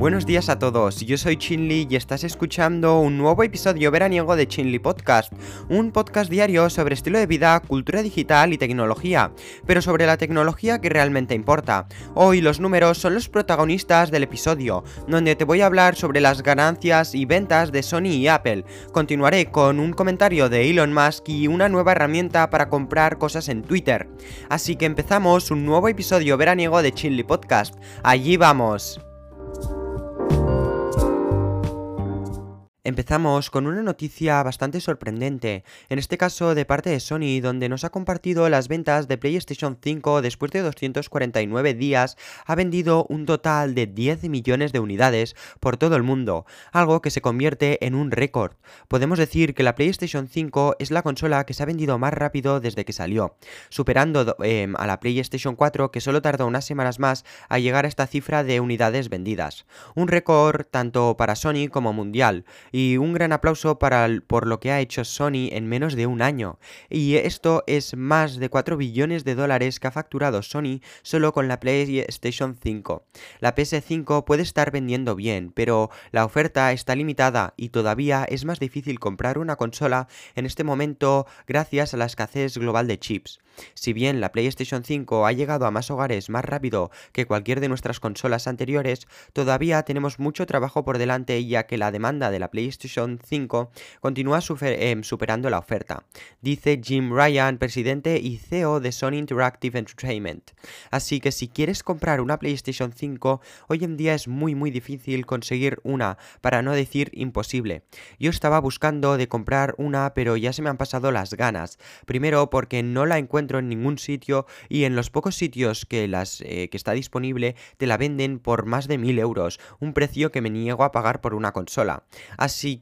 Buenos días a todos, yo soy Chinli y estás escuchando un nuevo episodio veraniego de Chinli Podcast, un podcast diario sobre estilo de vida, cultura digital y tecnología, pero sobre la tecnología que realmente importa. Hoy los números son los protagonistas del episodio, donde te voy a hablar sobre las ganancias y ventas de Sony y Apple. Continuaré con un comentario de Elon Musk y una nueva herramienta para comprar cosas en Twitter. Así que empezamos un nuevo episodio veraniego de Chinli Podcast. Allí vamos. Empezamos con una noticia bastante sorprendente, en este caso de parte de Sony, donde nos ha compartido las ventas de PlayStation 5 después de 249 días, ha vendido un total de 10 millones de unidades por todo el mundo, algo que se convierte en un récord. Podemos decir que la PlayStation 5 es la consola que se ha vendido más rápido desde que salió, superando em, a la PlayStation 4 que solo tardó unas semanas más a llegar a esta cifra de unidades vendidas. Un récord tanto para Sony como mundial y un gran aplauso para por lo que ha hecho Sony en menos de un año. Y esto es más de 4 billones de dólares que ha facturado Sony solo con la PlayStation 5. La PS5 puede estar vendiendo bien, pero la oferta está limitada y todavía es más difícil comprar una consola en este momento gracias a la escasez global de chips. Si bien la PlayStation 5 ha llegado a más hogares más rápido que cualquier de nuestras consolas anteriores, todavía tenemos mucho trabajo por delante ya que la demanda de la PlayStation 5 continúa em, superando la oferta, dice Jim Ryan, presidente y CEO de Sony Interactive Entertainment. Así que si quieres comprar una PlayStation 5, hoy en día es muy muy difícil conseguir una, para no decir imposible. Yo estaba buscando de comprar una, pero ya se me han pasado las ganas. Primero porque no la encuentro en ningún sitio y en los pocos sitios que, las, eh, que está disponible te la venden por más de mil euros, un precio que me niego a pagar por una consola.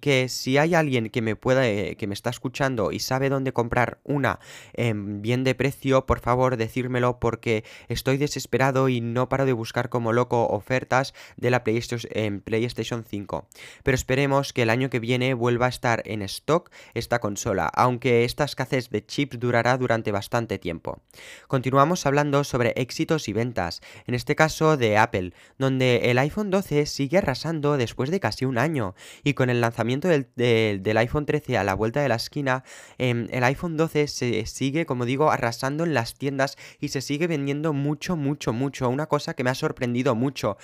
Que si hay alguien que me pueda, eh, que me está escuchando y sabe dónde comprar una en bien de precio, por favor decírmelo porque estoy desesperado y no paro de buscar como loco ofertas de la PlayStation, en PlayStation 5. Pero esperemos que el año que viene vuelva a estar en stock esta consola, aunque esta escasez de chips durará durante bastante tiempo. Continuamos hablando sobre éxitos y ventas, en este caso de Apple, donde el iPhone 12 sigue arrasando después de casi un año y con el lanzamiento del, iPhone 13 a la vuelta de la esquina, em, el iPhone 12 se sigue, como digo, arrasando en las tiendas y se sigue vendiendo mucho, mucho, mucho, una cosa que me ha sorprendido mucho.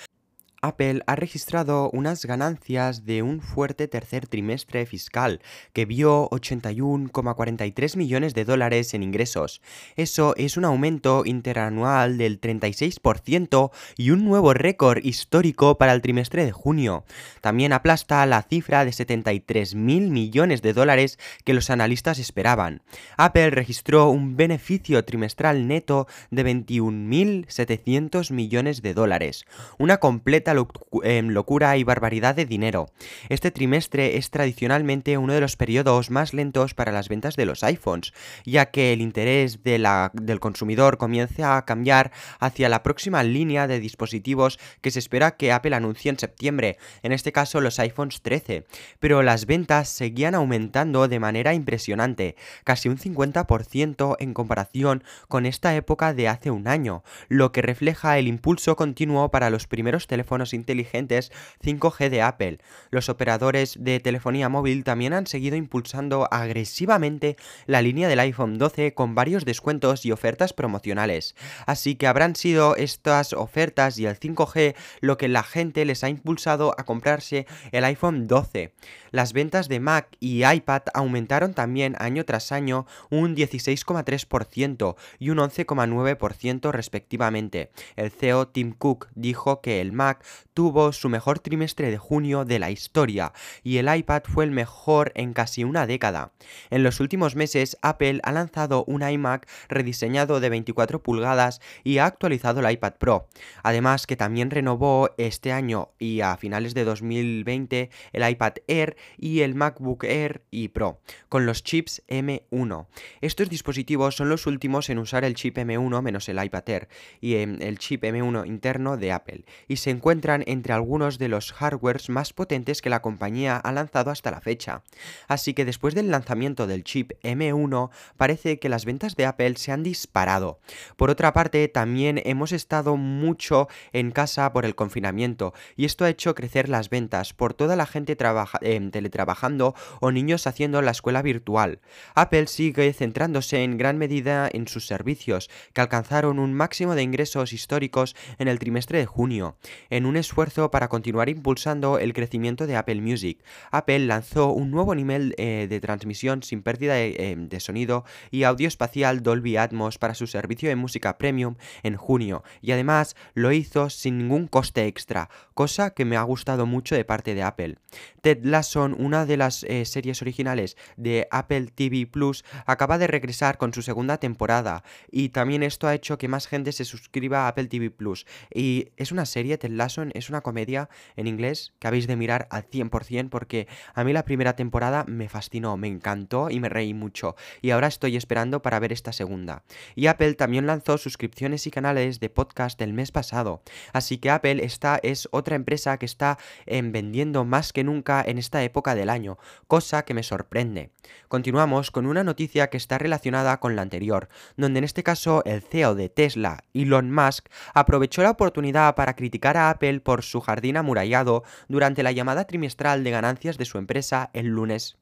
Apple ha registrado unas ganancias de un fuerte tercer trimestre fiscal que vio 81,43 millones de dólares en ingresos. Eso es un aumento interanual del 36% y un nuevo récord histórico para el trimestre de junio. También aplasta la cifra de 73 mil millones de dólares que los analistas esperaban. Apple registró un beneficio trimestral neto de 21.700 millones de dólares, una completa Em, locura y barbaridad de dinero. Este trimestre es tradicionalmente uno de los periodos más lentos para las ventas de los iPhones, ya que el interés del consumidor comienza a cambiar hacia la próxima línea de dispositivos que se espera que Apple anuncie en septiembre, en este caso los iPhones 13, pero las ventas seguían aumentando de manera impresionante, casi un 50% en comparación con esta época de hace un año, lo que refleja el impulso continuo para los primeros teléfonos inteligentes 5G de Apple. Los operadores de telefonía móvil también han seguido impulsando agresivamente la línea del iPhone 12 con varios descuentos y ofertas promocionales. Así que habrán sido estas ofertas y el 5G lo que la gente les ha impulsado a comprarse el iPhone 12. Las ventas de Mac y iPad aumentaron también año tras año un 16,3% y un 11,9% respectivamente. El CEO Tim Cook dijo que el Mac tuvo su mejor trimestre de junio de la historia y el iPad fue el mejor en casi una década. En los últimos meses Apple ha lanzado un iMac rediseñado de 24 pulgadas y ha actualizado el iPad Pro. Además que también renovó este año y a finales de 2020 el iPad Air y el MacBook Air y Pro con los chips M1. Estos dispositivos son los últimos en usar el chip M1 menos el iPad Air y em, el chip M1 interno de Apple y se encuentran encuentran entre algunos de los hardwares más potentes que la compañía ha lanzado hasta la fecha. Así que después del lanzamiento del chip M1, parece que las ventas de Apple se han disparado. Por otra parte, también hemos estado mucho en casa por el confinamiento y esto ha hecho crecer las ventas por toda la gente eh, teletrabajando o niños haciendo la escuela virtual. Apple sigue centrándose en gran medida en sus servicios, que alcanzaron un máximo de ingresos históricos en el trimestre de junio, en un esfuerzo para continuar impulsando el crecimiento de Apple Music. Apple lanzó un nuevo nivel eh, de transmisión sin pérdida de, eh, de sonido y audio espacial Dolby Atmos para su servicio de música premium en junio, y además lo hizo sin ningún coste extra, cosa que me ha gustado mucho de parte de Apple. Ted Lasso, una de las eh, series originales de Apple TV Plus, acaba de regresar con su segunda temporada y también esto ha hecho que más gente se suscriba a Apple TV Plus. Y es una serie, Ted Lasso, es una comedia en inglés que habéis de mirar al 100% porque a mí la primera temporada me fascinó, me encantó y me reí mucho. Y ahora estoy esperando para ver esta segunda. Y Apple también lanzó suscripciones y canales de podcast el mes pasado. Así que Apple esta es otra empresa que está em, vendiendo más que nunca en esta época del año, cosa que me sorprende. Continuamos con una noticia que está relacionada con la anterior, donde en este caso el CEO de Tesla, Elon Musk, aprovechó la oportunidad para criticar a Apple por su jardín amurallado durante la llamada trimestral de ganancias de su empresa el lunes.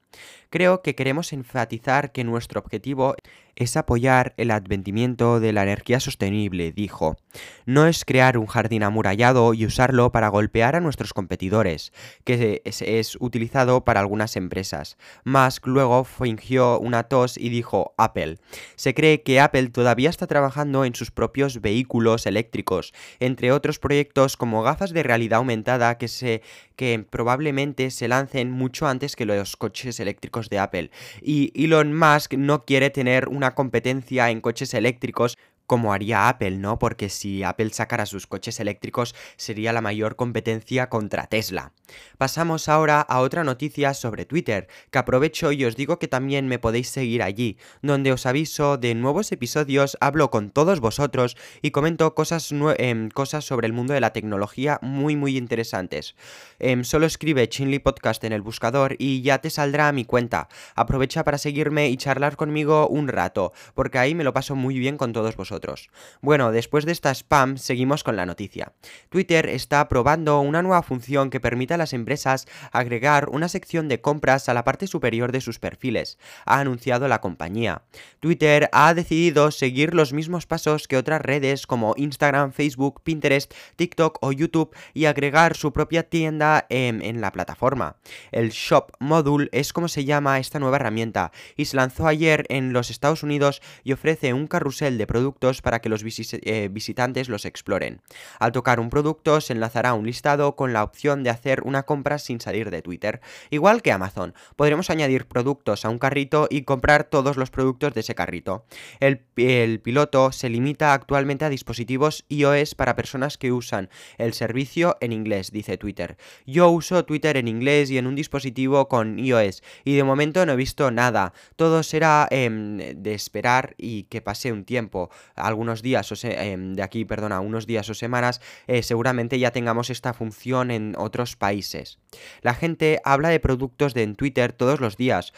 Creo que queremos enfatizar que nuestro objetivo es apoyar el adventimiento de la energía sostenible, dijo. No es crear un jardín amurallado y usarlo para golpear a nuestros competidores, que es, utilizado para algunas empresas. Musk luego fingió una tos y dijo Apple. Se cree que Apple todavía está trabajando en sus propios vehículos eléctricos, entre otros proyectos como gafas de realidad aumentada que, se, que probablemente se lancen mucho antes que los coches eléctricos de Apple. Y Elon Musk no quiere tener una competencia en coches eléctricos como haría Apple, ¿no? Porque si Apple sacara sus coches eléctricos sería la mayor competencia contra Tesla. Pasamos ahora a otra noticia sobre Twitter, que aprovecho y os digo que también me podéis seguir allí, donde os aviso de nuevos episodios, hablo con todos vosotros y comento cosas, em, cosas sobre el mundo de la tecnología muy muy interesantes. Em, solo escribe Chinley Podcast en el buscador y ya te saldrá mi cuenta. Aprovecha para seguirme y charlar conmigo un rato, porque ahí me lo paso muy bien con todos vosotros. Bueno, después de esta spam, seguimos con la noticia. Twitter está probando una nueva función que permite a las empresas agregar una sección de compras a la parte superior de sus perfiles, ha anunciado la compañía. Twitter ha decidido seguir los mismos pasos que otras redes como Instagram, Facebook, Pinterest, TikTok o YouTube y agregar su propia tienda en, en la plataforma. El Shop Module es como se llama esta nueva herramienta y se lanzó ayer en los Estados Unidos y ofrece un carrusel de productos para que los eh, visitantes los exploren. Al tocar un producto se enlazará un listado con la opción de hacer una compra sin salir de Twitter. Igual que Amazon, podremos añadir productos a un carrito y comprar todos los productos de ese carrito. El, piloto se limita actualmente a dispositivos iOS para personas que usan el servicio en inglés, dice Twitter. Yo uso Twitter en inglés y en un dispositivo con iOS y de momento no he visto nada. Todo será em, de esperar y que pase un tiempo algunos días o em, de aquí, perdona, unos días o semanas, eh, seguramente ya tengamos esta función en otros países. La gente habla de productos de en Twitter todos los días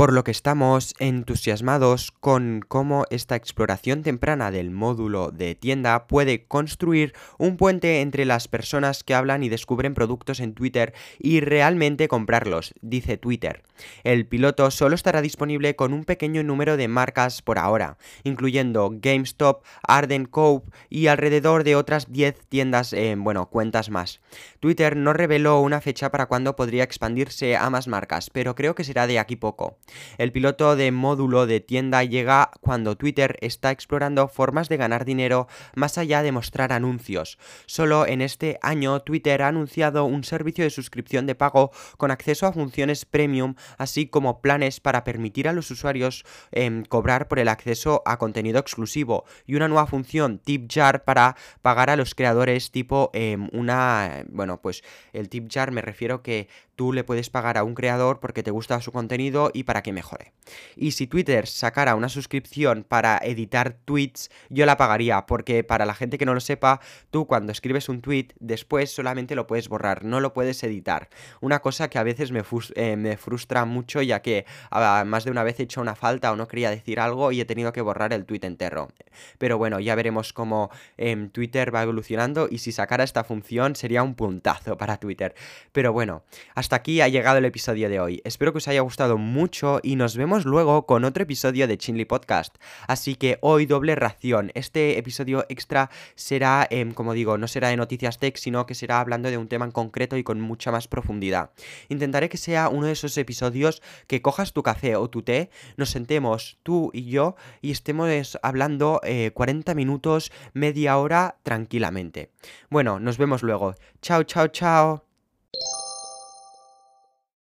por lo que estamos entusiasmados con cómo esta exploración temprana del módulo de tienda puede construir un puente entre las personas que hablan y descubren productos en Twitter y realmente comprarlos, dice Twitter. El piloto solo estará disponible con un pequeño número de marcas por ahora, incluyendo GameStop, Arden Cope y alrededor de otras 10 tiendas, eh, bueno, cuentas más. Twitter no reveló una fecha para cuándo podría expandirse a más marcas, pero creo que será de aquí poco. El piloto de módulo de tienda llega cuando Twitter está explorando formas de ganar dinero más allá de mostrar anuncios. Solo en este año Twitter ha anunciado un servicio de suscripción de pago con acceso a funciones premium, así como planes para permitir a los usuarios em, cobrar por el acceso a contenido exclusivo y una nueva función tip jar para pagar a los creadores tipo em, una bueno pues el tip jar me refiero que tú le puedes pagar a un creador porque te gusta su contenido y para que mejore. Y si Twitter sacara una suscripción para editar tweets, yo la pagaría porque para la gente que no lo sepa, tú cuando escribes un tweet después solamente lo puedes borrar, no lo puedes editar. Una cosa que a veces me, eh, frustra mucho ya que ah, más de una vez he hecho una falta o no quería decir algo y he tenido que borrar el tweet entero. Pero bueno, ya veremos cómo em, Twitter va evolucionando y si sacara esta función sería un puntazo para Twitter. Pero bueno, hasta aquí ha llegado el episodio de hoy. Espero que os haya gustado mucho y nos vemos luego con otro episodio de Chinley Podcast. Así que hoy doble ración. Este episodio extra será, como digo, no será de noticias tech, sino que será hablando de un tema en concreto y con mucha más profundidad. Intentaré que sea uno de esos episodios que cojas tu café o tu té, nos sentemos tú y yo y estemos hablando 40 eh, minutos, media hora tranquilamente. Bueno, nos vemos luego. Chao, chao, chao.